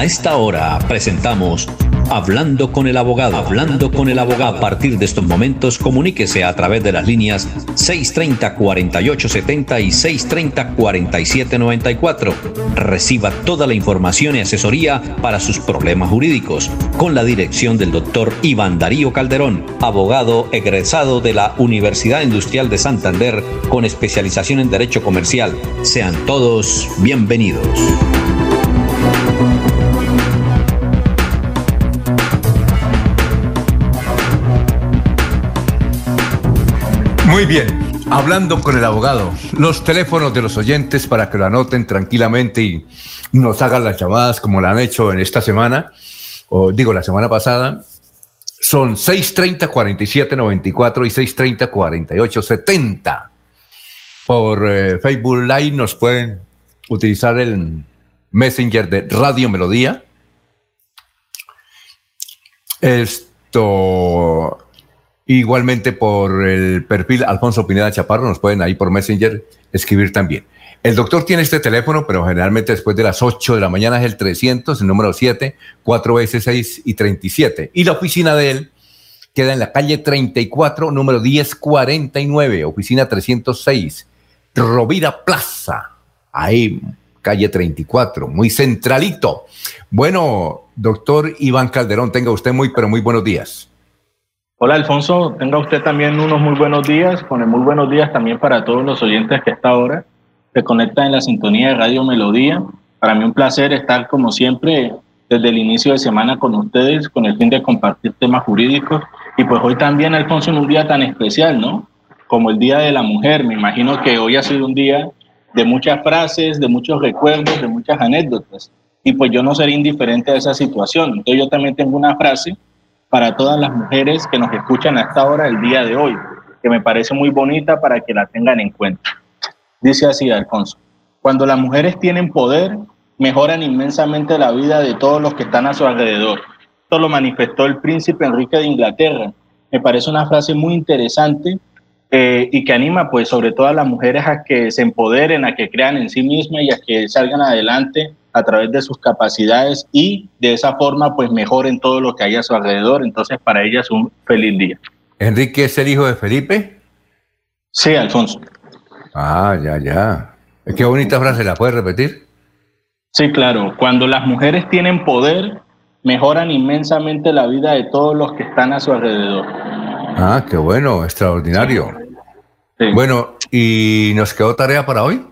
A esta hora presentamos Hablando con el abogado. Hablando con el abogado. A partir de estos momentos, comuníquese a través de las líneas 630-4870 y 630-4794. Reciba toda la información y asesoría para sus problemas jurídicos con la dirección del doctor Iván Darío Calderón, abogado egresado de la Universidad Industrial de Santander con especialización en Derecho Comercial. Sean todos bienvenidos. Muy bien, hablando con el abogado, los teléfonos de los oyentes para que lo anoten tranquilamente y nos hagan las llamadas como lo han hecho en esta semana, o digo la semana pasada, son 630-4794 y 630-4870. Por eh, Facebook Live nos pueden utilizar el Messenger de Radio Melodía. Esto Igualmente por el perfil Alfonso Pineda Chaparro, nos pueden ahí por Messenger escribir también. El doctor tiene este teléfono, pero generalmente después de las 8 de la mañana es el 300, el número 7, 4 veces 6 y 37. Y la oficina de él queda en la calle 34, número 1049, oficina 306, Rovira Plaza, ahí, calle 34, muy centralito. Bueno, doctor Iván Calderón, tenga usted muy, pero muy buenos días. Hola Alfonso, tenga usted también unos muy buenos días, con el muy buenos días también para todos los oyentes que a esta hora se conectan en la sintonía de Radio Melodía. Para mí un placer estar como siempre desde el inicio de semana con ustedes con el fin de compartir temas jurídicos y pues hoy también Alfonso en un día tan especial, ¿no? Como el Día de la Mujer. Me imagino que hoy ha sido un día de muchas frases, de muchos recuerdos, de muchas anécdotas y pues yo no seré indiferente a esa situación. Entonces yo también tengo una frase para todas las mujeres que nos escuchan a esta hora el día de hoy, que me parece muy bonita para que la tengan en cuenta. Dice así Alfonso, cuando las mujeres tienen poder, mejoran inmensamente la vida de todos los que están a su alrededor. Esto lo manifestó el príncipe Enrique de Inglaterra. Me parece una frase muy interesante eh, y que anima pues sobre todo a las mujeres a que se empoderen, a que crean en sí mismas y a que salgan adelante a través de sus capacidades y de esa forma pues mejoren todo lo que hay a su alrededor. Entonces para ella es un feliz día. ¿Enrique es el hijo de Felipe? Sí, Alfonso. Ah, ya, ya. Qué bonita frase, ¿la puedes repetir? Sí, claro. Cuando las mujeres tienen poder, mejoran inmensamente la vida de todos los que están a su alrededor. Ah, qué bueno, extraordinario. Bueno, ¿y nos quedó tarea para hoy?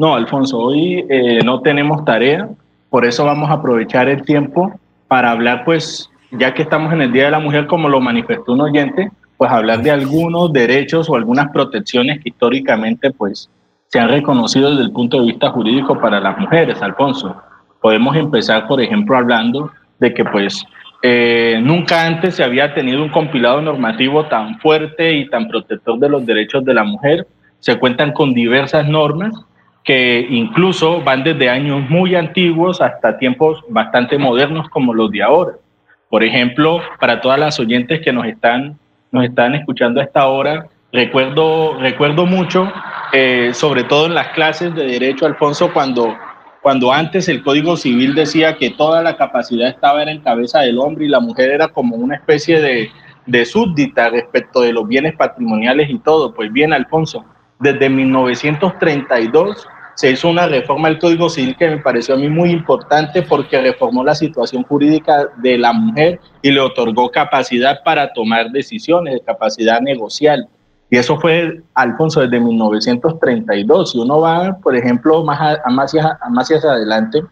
No, Alfonso, hoy eh, no tenemos tarea, por eso vamos a aprovechar el tiempo para hablar, pues, ya que estamos en el Día de la Mujer, como lo manifestó un oyente, pues hablar de algunos derechos o algunas protecciones que históricamente, pues, se han reconocido desde el punto de vista jurídico para las mujeres, Alfonso. Podemos empezar, por ejemplo, hablando de que, pues, eh, nunca antes se había tenido un compilado normativo tan fuerte y tan protector de los derechos de la mujer. Se cuentan con diversas normas que incluso van desde años muy antiguos hasta tiempos bastante modernos como los de ahora. Por ejemplo, para todas las oyentes que nos están, nos están escuchando a esta hora, recuerdo, recuerdo mucho, eh, sobre todo en las clases de Derecho, Alfonso, cuando, cuando antes el Código Civil decía que toda la capacidad estaba en cabeza del hombre y la mujer era como una especie de, de súbdita respecto de los bienes patrimoniales y todo. Pues bien, Alfonso, desde 1932 se hizo una reforma del Código Civil que me pareció a mí muy importante porque reformó la situación jurídica de la mujer y le otorgó capacidad para tomar decisiones, capacidad negocial. Y eso fue, Alfonso, desde 1932. Si uno va, por ejemplo, más, más, más hacia adelante,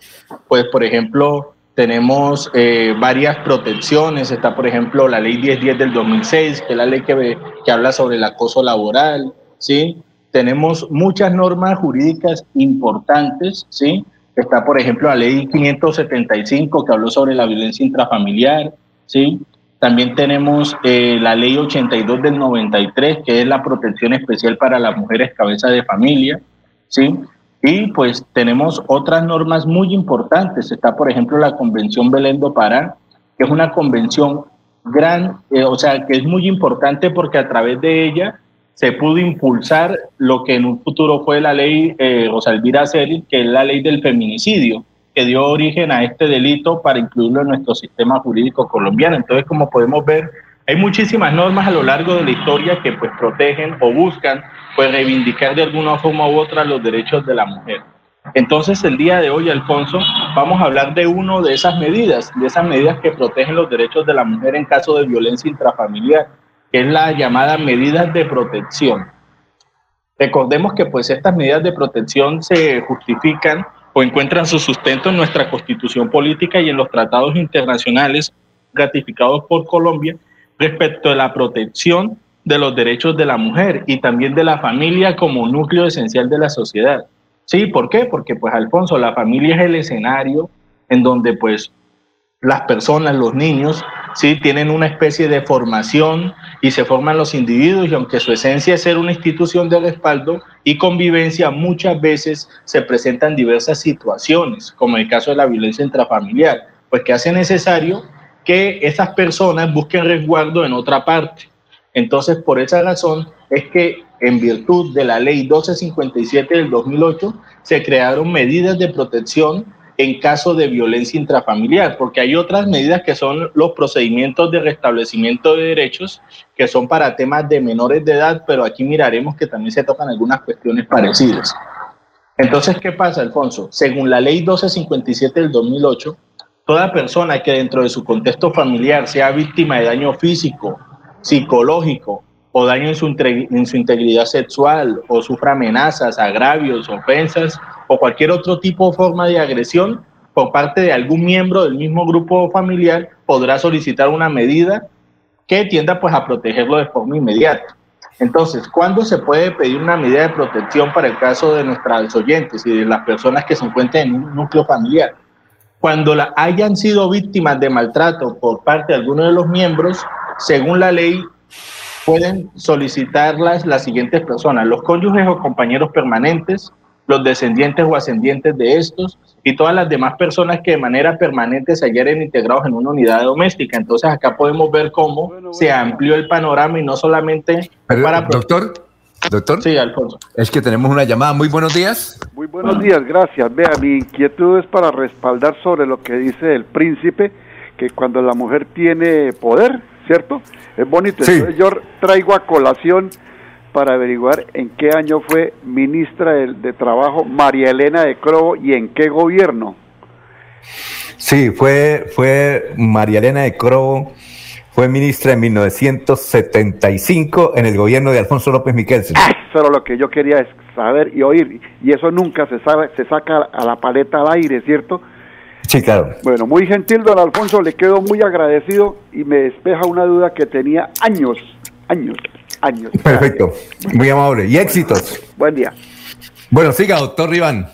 pues, por ejemplo, tenemos eh, varias protecciones. Está, por ejemplo, la ley 1010 del 2006, que es la ley que, que habla sobre el acoso laboral, ¿sí? Tenemos muchas normas jurídicas importantes, ¿sí? Está, por ejemplo, la ley 575 que habló sobre la violencia intrafamiliar, ¿sí? También tenemos eh, la ley 82 del 93, que es la protección especial para las mujeres cabeza de familia, ¿sí? Y pues tenemos otras normas muy importantes. Está, por ejemplo, la Convención Belén do Pará, que es una convención gran, eh, o sea, que es muy importante porque a través de ella se pudo impulsar lo que en un futuro fue la ley eh, Rosalvira Celis, que es la ley del feminicidio, que dio origen a este delito para incluirlo en nuestro sistema jurídico colombiano. Entonces, como podemos ver, hay muchísimas normas a lo largo de la historia que pues protegen o buscan pues reivindicar de alguna forma u otra los derechos de la mujer. Entonces, el día de hoy, Alfonso, vamos a hablar de una de esas medidas, de esas medidas que protegen los derechos de la mujer en caso de violencia intrafamiliar, que es la llamada medidas de protección. Recordemos que pues estas medidas de protección se justifican o encuentran su sustento en nuestra constitución política y en los tratados internacionales ratificados por Colombia respecto de la protección de los derechos de la mujer y también de la familia como núcleo esencial de la sociedad. Sí, ¿por qué? Porque pues Alfonso, la familia es el escenario en donde pues las personas, los niños, sí tienen una especie de formación y se forman los individuos y aunque su esencia es ser una institución de respaldo y convivencia, muchas veces se presentan diversas situaciones, como el caso de la violencia intrafamiliar, pues que hace necesario que esas personas busquen resguardo en otra parte. Entonces, por esa razón es que en virtud de la ley 1257 del 2008, se crearon medidas de protección en caso de violencia intrafamiliar, porque hay otras medidas que son los procedimientos de restablecimiento de derechos, que son para temas de menores de edad, pero aquí miraremos que también se tocan algunas cuestiones parecidas. Entonces, ¿qué pasa, Alfonso? Según la ley 1257 del 2008, toda persona que dentro de su contexto familiar sea víctima de daño físico, psicológico o daño en su, en su integridad sexual o sufra amenazas, agravios, ofensas o cualquier otro tipo o forma de agresión por parte de algún miembro del mismo grupo familiar, podrá solicitar una medida que tienda pues a protegerlo de forma inmediata. Entonces, ¿cuándo se puede pedir una medida de protección para el caso de nuestras oyentes y de las personas que se encuentren en un núcleo familiar? Cuando la, hayan sido víctimas de maltrato por parte de alguno de los miembros, según la ley, pueden solicitarlas las siguientes personas, los cónyuges o compañeros permanentes, los descendientes o ascendientes de estos y todas las demás personas que de manera permanente se hayan integrados en una unidad doméstica. Entonces acá podemos ver cómo se amplió el panorama y no solamente para... Doctor, doctor. Sí, Alfonso. Es que tenemos una llamada. Muy buenos días. Muy buenos días, gracias. Vea, mi inquietud es para respaldar sobre lo que dice el príncipe, que cuando la mujer tiene poder, ¿cierto? Es bonito. Entonces yo traigo a colación para averiguar en qué año fue ministra de, Trabajo María Elena de Crobo y en qué gobierno. Sí, fue, fue María Elena de Crobo, fue ministra en 1975 en el gobierno de Alfonso López Miquel. Ah, eso era lo que yo quería saber y oír, y eso nunca se sabe, se saca a la paleta al aire, ¿cierto? Sí, claro. Bueno, muy gentil, don Alfonso, le quedo muy agradecido y me despeja una duda que tenía años, años años. Perfecto, muy amable. Y éxitos. Buen día. Bueno, siga, doctor Riván.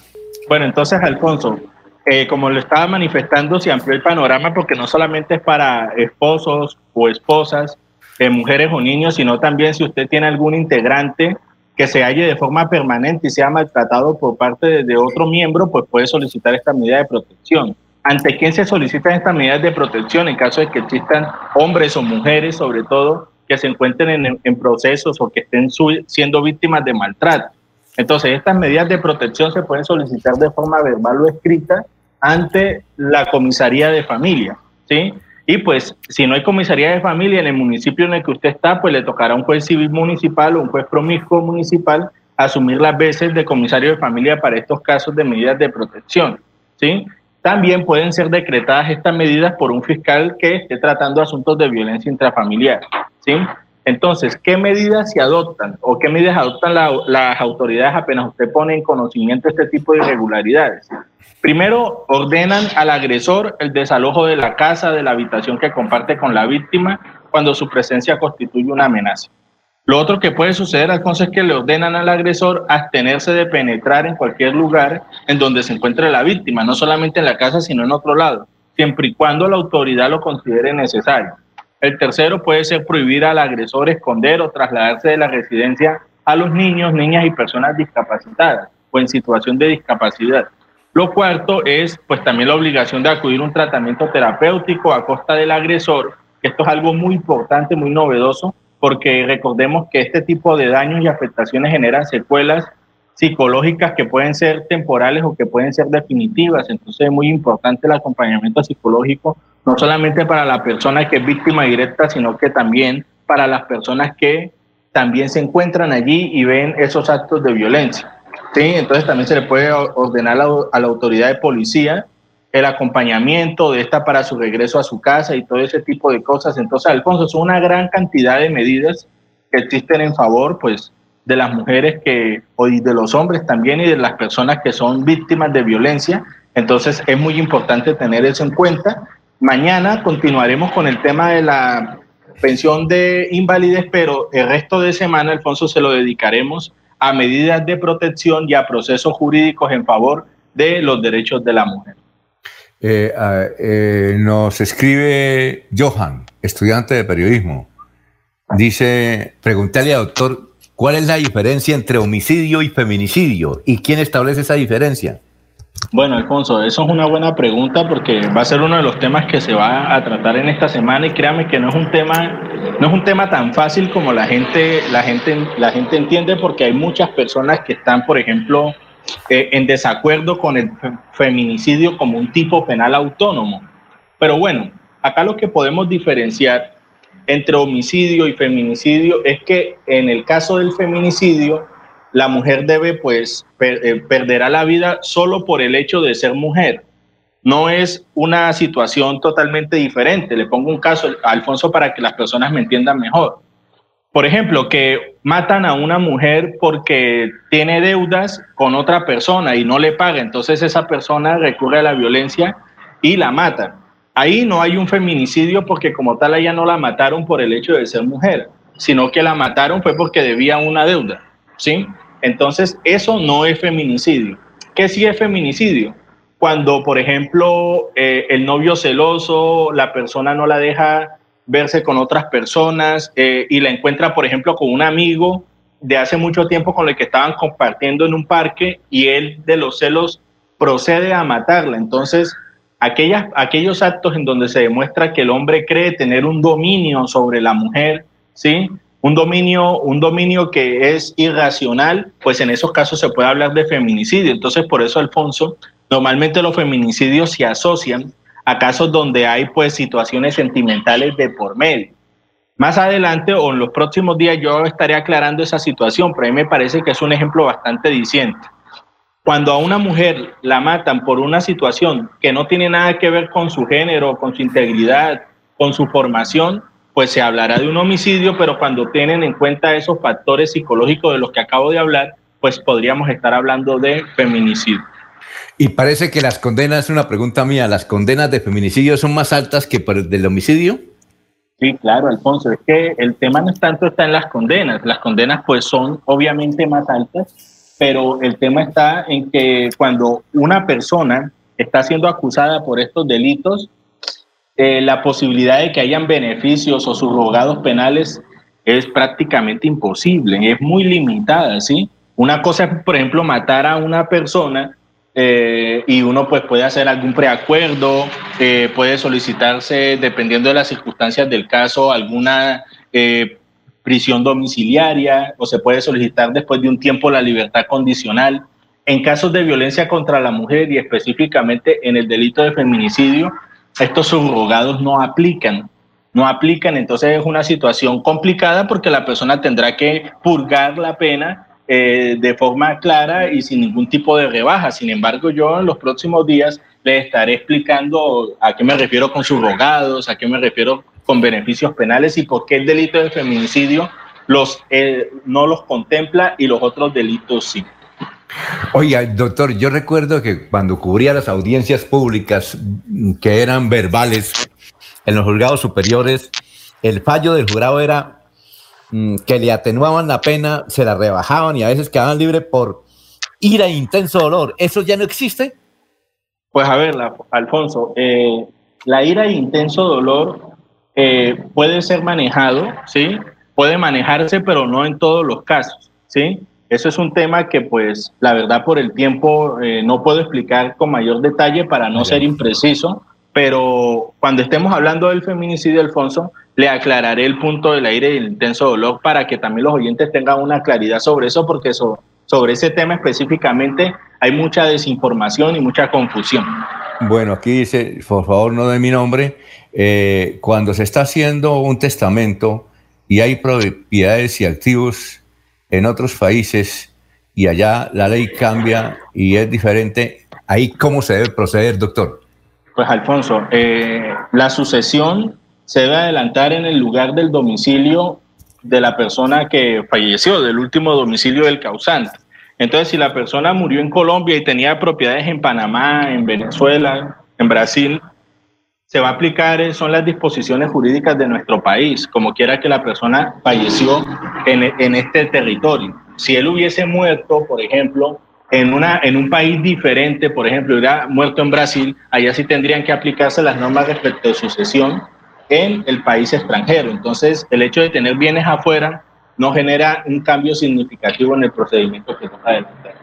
Bueno, entonces, Alfonso, eh, como lo estaba manifestando, se amplió el panorama porque no solamente es para esposos o esposas, eh, mujeres o niños, sino también si usted tiene algún integrante que se halle de forma permanente y sea maltratado por parte de, de otro miembro, pues puede solicitar esta medida de protección. ¿Ante quién se solicitan estas medidas de protección en caso de que existan hombres o mujeres, sobre todo, que se encuentren en, procesos o que estén siendo víctimas de maltrato. Entonces, estas medidas de protección se pueden solicitar de forma verbal o escrita ante la comisaría de familia, ¿sí? Y pues, si no hay comisaría de familia en el municipio en el que usted está, pues le tocará a un juez civil municipal o un juez promiscuo municipal asumir las veces de comisario de familia para estos casos de medidas de protección, ¿sí? También pueden ser decretadas estas medidas por un fiscal que esté tratando asuntos de violencia intrafamiliar. ¿sí? Entonces, ¿qué medidas se adoptan o qué medidas adoptan las autoridades apenas usted pone en conocimiento este tipo de irregularidades? Primero, ordenan al agresor el desalojo de la casa, de la habitación que comparte con la víctima cuando su presencia constituye una amenaza. Lo otro que puede suceder, Alfonso, es que le ordenan al agresor abstenerse de penetrar en cualquier lugar en donde se encuentre la víctima, no solamente en la casa, sino en otro lado, siempre y cuando la autoridad lo considere necesario. El tercero puede ser prohibir al agresor esconder o trasladarse de la residencia a los niños, niñas y personas discapacitadas o en situación de discapacidad. Lo cuarto es pues también la obligación de acudir a un tratamiento terapéutico a costa del agresor. Esto es algo muy importante, muy novedoso, porque recordemos que este tipo de daños y afectaciones generan secuelas psicológicas que pueden ser temporales o que pueden ser definitivas. Entonces es muy importante el acompañamiento psicológico, no solamente para la persona que es víctima directa, sino que también para las personas que también se encuentran allí y ven esos actos de violencia. ¿sí? Entonces también se le puede ordenar a la autoridad de policía el acompañamiento de esta para su regreso a su casa y todo ese tipo de cosas. Entonces, Alfonso, son una gran cantidad de medidas que existen en favor, pues, de las mujeres que, y de los hombres también y de las personas que son víctimas de violencia. Entonces, es muy importante tener eso en cuenta. Mañana continuaremos con el tema de la pensión de invalidez, pero el resto de semana, Alfonso, se lo dedicaremos a medidas de protección y a procesos jurídicos en favor de los derechos de la mujer. Eh, eh, nos escribe Johan, estudiante de periodismo. Dice, pregúntale al doctor, ¿cuál es la diferencia entre homicidio y feminicidio? ¿Y quién establece esa diferencia? Bueno, Alfonso, eso es una buena pregunta porque va a ser uno de los temas que se va a tratar en esta semana y créame que no es un tema, no es un tema tan fácil como la gente, la gente, la gente entiende porque hay muchas personas que están, por ejemplo, eh, en desacuerdo con el feminicidio como un tipo penal autónomo. Pero bueno, acá lo que podemos diferenciar entre homicidio y feminicidio es que en el caso del feminicidio, la mujer debe pues eh, perderá la vida solo por el hecho de ser mujer. No es una situación totalmente diferente. Le pongo un caso, Alfonso, para que las personas me entiendan mejor. Por ejemplo, que matan a una mujer porque tiene deudas con otra persona y no le paga, entonces esa persona recurre a la violencia y la mata. Ahí no hay un feminicidio porque como tal ella no la mataron por el hecho de ser mujer, sino que la mataron fue porque debía una deuda, ¿sí? Entonces eso no es feminicidio. ¿Qué sí es feminicidio? Cuando, por ejemplo, eh, el novio celoso, la persona no la deja verse con otras personas eh, y la encuentra, por ejemplo, con un amigo de hace mucho tiempo con el que estaban compartiendo en un parque y él de los celos procede a matarla. Entonces, aquellas, aquellos actos en donde se demuestra que el hombre cree tener un dominio sobre la mujer, ¿sí? Un dominio, un dominio que es irracional, pues en esos casos se puede hablar de feminicidio. Entonces, por eso, Alfonso, normalmente los feminicidios se asocian a casos donde hay pues situaciones sentimentales de por medio. Más adelante o en los próximos días yo estaré aclarando esa situación, pero a mí me parece que es un ejemplo bastante diciente. Cuando a una mujer la matan por una situación que no tiene nada que ver con su género, con su integridad, con su formación, pues se hablará de un homicidio, pero cuando tienen en cuenta esos factores psicológicos de los que acabo de hablar, pues podríamos estar hablando de feminicidio. Y parece que las condenas, una pregunta mía, ¿las condenas de feminicidio son más altas que por el del homicidio? Sí, claro, Alfonso, es que el tema no es tanto está en las condenas, las condenas pues son obviamente más altas, pero el tema está en que cuando una persona está siendo acusada por estos delitos, eh, la posibilidad de que hayan beneficios o subrogados penales es prácticamente imposible, es muy limitada, ¿sí? Una cosa es, por ejemplo, matar a una persona eh, y uno pues puede hacer algún preacuerdo, eh, puede solicitarse, dependiendo de las circunstancias del caso, alguna eh, prisión domiciliaria o se puede solicitar después de un tiempo la libertad condicional. En casos de violencia contra la mujer y específicamente en el delito de feminicidio, estos subrogados no aplican, no aplican, entonces es una situación complicada porque la persona tendrá que purgar la pena eh, de forma clara y sin ningún tipo de rebaja. Sin embargo, yo en los próximos días les estaré explicando a qué me refiero con subrogados, a qué me refiero con beneficios penales y por qué el delito de feminicidio los, eh, no los contempla y los otros delitos sí. Oiga, doctor, yo recuerdo que cuando cubría las audiencias públicas que eran verbales en los juzgados superiores, el fallo del jurado era Mm, que le atenuaban la pena, se la rebajaban y a veces quedaban libres por ira e intenso dolor. ¿Eso ya no existe? Pues a ver, Alfonso, eh, la ira e intenso dolor eh, puede ser manejado, ¿sí? Puede manejarse, pero no en todos los casos, ¿sí? Eso es un tema que, pues, la verdad, por el tiempo eh, no puedo explicar con mayor detalle para no ser impreciso, pero cuando estemos hablando del feminicidio, Alfonso, le aclararé el punto del aire y el intenso dolor para que también los oyentes tengan una claridad sobre eso, porque eso sobre ese tema específicamente hay mucha desinformación y mucha confusión. Bueno, aquí dice, por favor, no de mi nombre, eh, cuando se está haciendo un testamento y hay propiedades y activos en otros países y allá la ley cambia y es diferente, ahí cómo se debe proceder, doctor. Pues Alfonso, eh, la sucesión se debe adelantar en el lugar del domicilio de la persona que falleció, del último domicilio del causante. Entonces, si la persona murió en Colombia y tenía propiedades en Panamá, en Venezuela, en Brasil, se va a aplicar, eh, son las disposiciones jurídicas de nuestro país, como quiera que la persona falleció en, en este territorio. Si él hubiese muerto, por ejemplo, en, una, en un país diferente, por ejemplo, hubiera muerto en Brasil, allá sí tendrían que aplicarse las normas respecto de sucesión en el país extranjero. Entonces, el hecho de tener bienes afuera no genera un cambio significativo en el procedimiento que toca adelantar.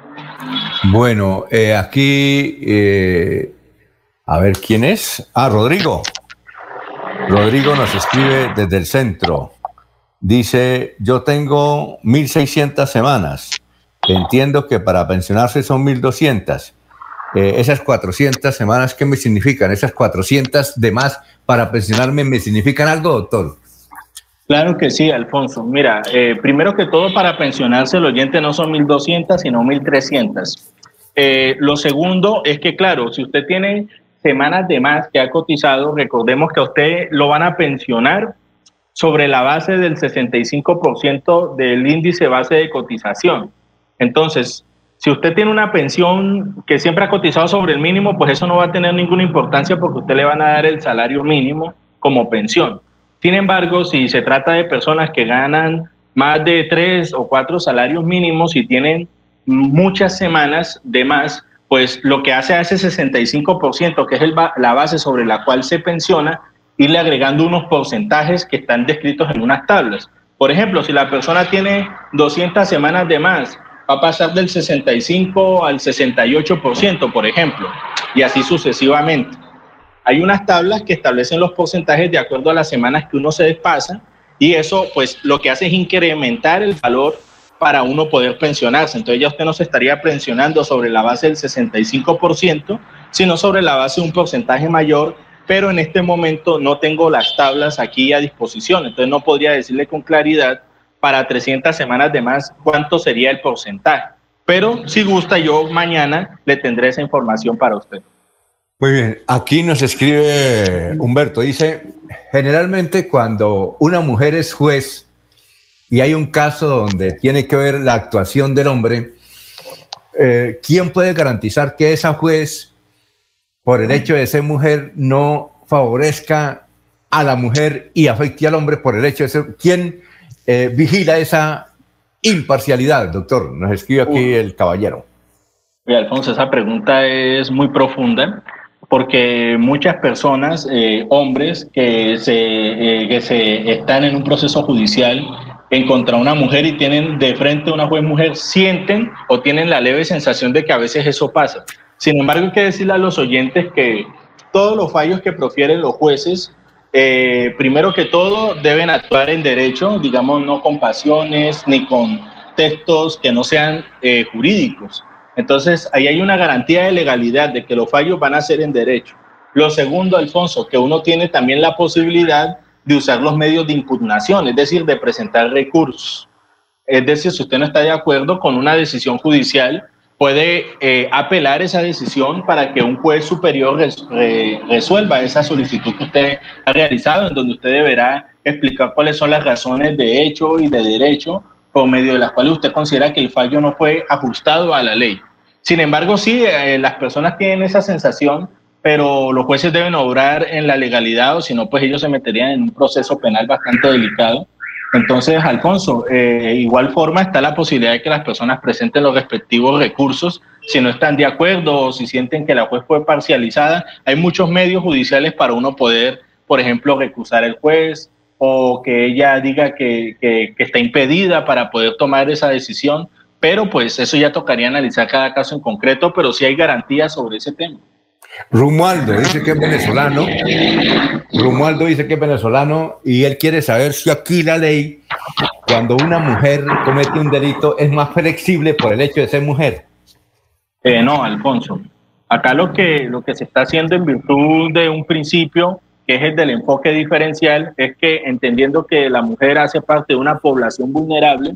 Bueno, eh, aquí, eh, a ver quién es. Ah, Rodrigo. Rodrigo nos escribe desde el centro. Dice, yo tengo 1.600 semanas. Entiendo que para pensionarse son 1.200. Eh, esas 400 semanas, ¿qué me significan? Esas 400 de más para pensionarme, ¿me significan algo, doctor? Claro que sí, Alfonso. Mira, eh, primero que todo, para pensionarse el oyente no son 1.200, sino 1.300. Eh, lo segundo es que, claro, si usted tiene semanas de más que ha cotizado, recordemos que a usted lo van a pensionar sobre la base del 65% del índice base de cotización. Entonces, si usted tiene una pensión que siempre ha cotizado sobre el mínimo, pues eso no va a tener ninguna importancia porque usted le van a dar el salario mínimo como pensión. Sin embargo, si se trata de personas que ganan más de tres o cuatro salarios mínimos y tienen muchas semanas de más, pues lo que hace a ese 65%, que es la base sobre la cual se pensiona, irle agregando unos porcentajes que están descritos en unas tablas. Por ejemplo, si la persona tiene 200 semanas de más, va a pasar del 65 al 68%, por ejemplo, y así sucesivamente. Hay unas tablas que establecen los porcentajes de acuerdo a las semanas que uno se despasa y eso pues lo que hace es incrementar el valor para uno poder pensionarse. Entonces ya usted no se estaría pensionando sobre la base del 65%, sino sobre la base de un porcentaje mayor, pero en este momento no tengo las tablas aquí a disposición, entonces no podría decirle con claridad para 300 semanas de más cuánto sería el porcentaje. Pero si gusta, yo mañana le tendré esa información para usted. Muy bien, aquí nos escribe Humberto, dice, generalmente cuando una mujer es juez y hay un caso donde tiene que ver la actuación del hombre, eh, ¿quién puede garantizar que esa juez, por el hecho de ser mujer, no favorezca a la mujer y afecte al hombre por el hecho de ser... ¿Quién eh, vigila esa imparcialidad, doctor? Nos escribe aquí el caballero. Alfonso, esa pregunta es muy profunda porque muchas personas, eh, hombres que se, eh, que se están en un proceso judicial en contra una mujer y tienen de frente a una juez mujer, sienten o tienen la leve sensación de que a veces eso pasa. Sin embargo, hay que decirle a los oyentes que todos los fallos que profieren los jueces, eh, primero que todo, deben actuar en derecho, digamos, no con pasiones ni con textos que no sean jurídicos. Entonces, ahí hay una garantía de legalidad de que los fallos van a ser en derecho. Lo segundo, Alfonso, que uno tiene también la posibilidad de usar los medios de impugnación, es decir, de presentar recursos. Es decir, si usted no está de acuerdo con una decisión judicial, puede eh, apelar esa decisión para que un juez superior resuelva esa solicitud que usted ha realizado, en donde usted deberá explicar cuáles son las razones de hecho y de derecho por medio de las cuales usted considera que el fallo no fue ajustado a la ley. Sin embargo, sí, eh, las personas tienen esa sensación, pero los jueces deben obrar en la legalidad o si no, pues ellos se meterían en un proceso penal bastante delicado. Entonces, Alfonso, eh, igual forma está la posibilidad de que las personas presenten los respectivos recursos si no están de acuerdo o si sienten que la juez fue parcializada. Hay muchos medios judiciales para uno poder, por ejemplo, recusar el juez, o que ella diga que, está impedida para poder tomar esa decisión, pero pues eso ya tocaría analizar cada caso en concreto, pero sí hay garantías sobre ese tema. Rumualdo dice que es venezolano. Rumualdo dice que es venezolano y él quiere saber si aquí la ley cuando una mujer comete un delito es más flexible por el hecho de ser mujer. Eh, no, Alfonso. Acá lo que, lo que se está haciendo en virtud de un principio que es el del enfoque diferencial, es que entendiendo que la mujer hace parte de una población vulnerable,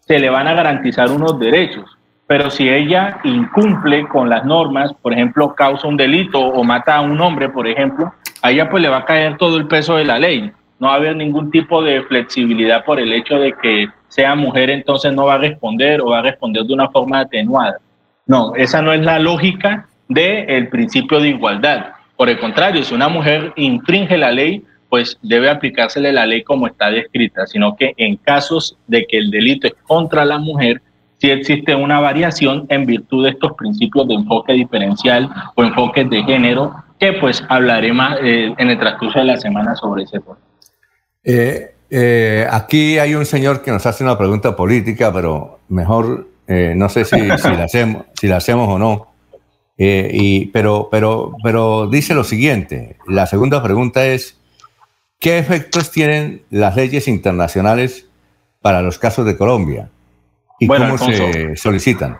se le van a garantizar unos derechos. Pero si ella incumple con las normas, por ejemplo, causa un delito o mata a un hombre, por ejemplo, a ella pues le va a caer todo el peso de la ley. No va a haber ningún tipo de flexibilidad por el hecho de que sea mujer, entonces no va a responder o va a responder de una forma atenuada. No, esa no es la lógica del principio de igualdad. Por el contrario, si una mujer infringe la ley, pues debe aplicársele la ley como está descrita, sino que en casos de que el delito es contra la mujer, sí existe una variación en virtud de estos principios de enfoque diferencial o enfoque de género, que pues hablaré más eh, en el transcurso de la semana sobre ese tema. Eh, eh, aquí hay un señor que nos hace una pregunta política, pero mejor no sé si, la hacemos, si la hacemos o no. y, pero, pero, pero dice lo siguiente, la segunda pregunta es, ¿qué efectos tienen las leyes internacionales para los casos de Colombia? ¿Y cómo se solicitan?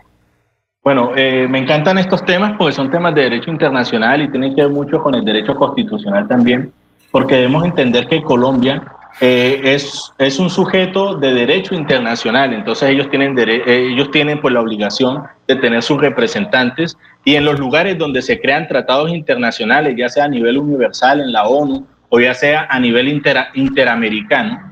Bueno, eh, me encantan estos temas porque son temas de derecho internacional y tienen que ver mucho con el derecho constitucional también, porque debemos entender que Colombia eh, es, es un sujeto de derecho internacional, entonces ellos tienen, ellos tienen pues, la obligación de tener sus representantes y en los lugares donde se crean tratados internacionales, ya sea a nivel universal en la ONU o ya sea a nivel interamericano,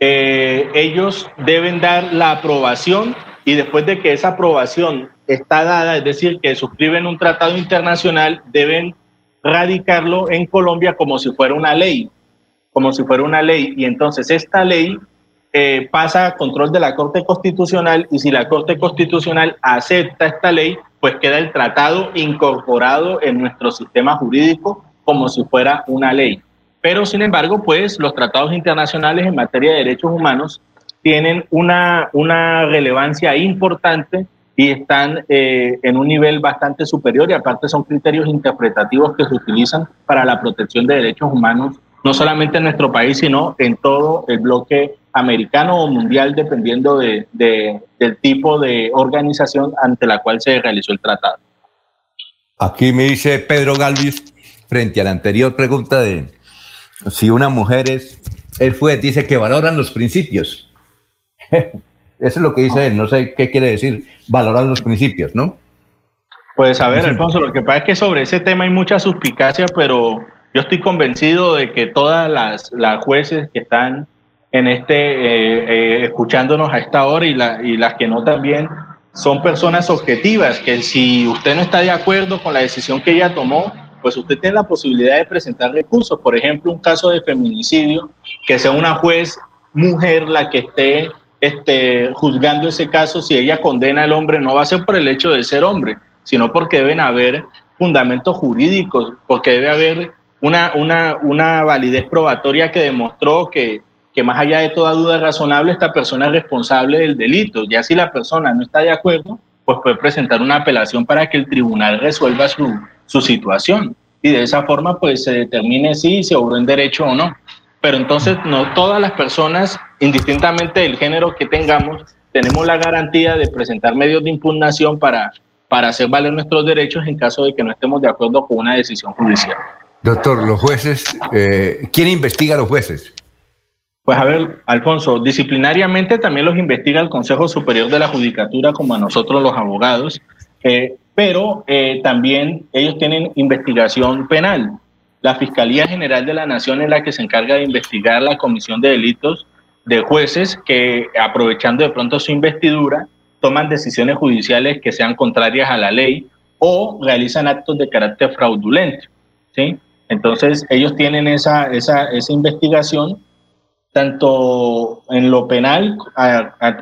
eh, ellos deben dar la aprobación y después de que esa aprobación está dada, es decir, que suscriben un tratado internacional, deben radicarlo en Colombia como si fuera una ley, como si fuera una ley. Y entonces esta ley eh, pasa a control de la Corte Constitucional y si la Corte Constitucional acepta esta ley, pues queda el tratado incorporado en nuestro sistema jurídico como si fuera una ley. Pero, sin embargo, pues los tratados internacionales en materia de derechos humanos tienen una, una relevancia importante y están eh, en un nivel bastante superior y aparte son criterios interpretativos que se utilizan para la protección de derechos humanos, no solamente en nuestro país, sino en todo el bloque americano o mundial, dependiendo de, del tipo de organización ante la cual se realizó el tratado. Aquí me dice Pedro Galvis, frente a la anterior pregunta de si una mujer es, él fue, dice que valoran los principios. Eso es lo que dice él, no sé qué quiere decir, valorar los principios, ¿no? Pues a ver, Alfonso, lo que pasa es que sobre ese tema hay mucha suspicacia, pero yo estoy convencido de que todas las, las jueces que están en este, eh, eh, escuchándonos a esta hora y, la, y las que no también, son personas objetivas, que si usted no está de acuerdo con la decisión que ella tomó, pues usted tiene la posibilidad de presentar recursos. Por ejemplo, un caso de feminicidio, que sea una juez mujer la que esté este, juzgando ese caso, si ella condena al hombre, no va a ser por el hecho de ser hombre, sino porque deben haber fundamentos jurídicos, porque debe haber una, una, una validez probatoria que demostró que, que más allá de toda duda razonable, esta persona es responsable del delito. Ya si la persona no está de acuerdo, pues puede presentar una apelación para que el tribunal resuelva su, su situación y de esa forma pues se determine si se obró en derecho o no. Pero entonces no todas las personas, indistintamente del género que tengamos, tenemos la garantía de presentar medios de impugnación para, para hacer valer nuestros derechos en caso de que no estemos de acuerdo con una decisión judicial. Doctor, los jueces, eh, ¿quién investiga a los jueces? Pues a ver, Alfonso, disciplinariamente también los investiga el Consejo Superior de la Judicatura como a nosotros los abogados. Eh, pero eh, también ellos tienen investigación penal. La Fiscalía General de la Nación es la que se encarga de investigar la comisión de delitos de jueces que, aprovechando de pronto su investidura, toman decisiones judiciales que sean contrarias a la ley o realizan actos de carácter fraudulento. ¿sí? Entonces, ellos tienen esa, esa, esa investigación tanto en lo penal,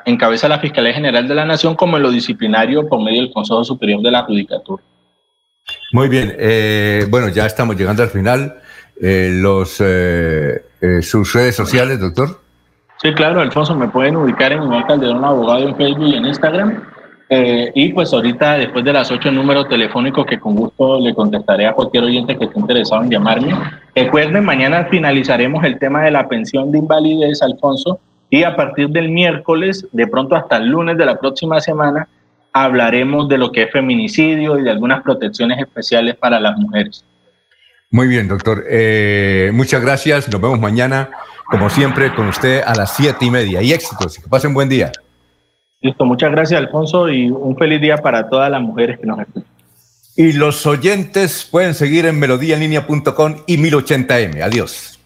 encabeza la Fiscalía General de la Nación, como en lo disciplinario por medio del Consejo Superior de la Judicatura. Muy bien, eh, bueno, ya estamos llegando al final. Eh, los, eh, ¿Sus redes sociales, doctor? Sí, claro, Alfonso, me pueden ubicar en Iván Calderón Abogado en Facebook y en Instagram. Eh, y pues ahorita, después de las ocho números telefónicos que con gusto le contestaré a cualquier oyente que esté interesado en llamarme. Recuerden, mañana finalizaremos el tema de la pensión de invalidez, Alfonso, Y a partir del miércoles, de pronto hasta el lunes de la próxima semana, hablaremos de lo que es feminicidio y de algunas protecciones especiales para las mujeres. Muy bien, doctor. Eh, muchas gracias. Nos vemos mañana, como siempre, con usted a las siete y media. Y éxitos. Que pasen buen día. Listo. Muchas gracias, Alfonso, y un feliz día para todas las mujeres que nos escuchan. Y los oyentes pueden seguir en melodíaenlínea.com y 1080m. Adiós.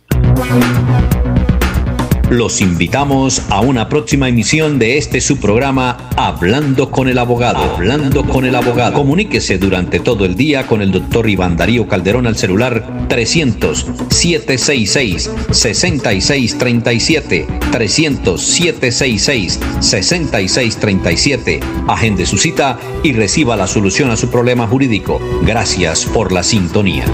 Los invitamos a una próxima emisión de este su programa Hablando con el abogado. Hablando con el abogado. Comuníquese durante todo el día con el doctor Iván Darío Calderón al celular 300 766 6637 300 766 6637. Agende su cita y reciba la solución a su problema jurídico. Gracias por la sintonía.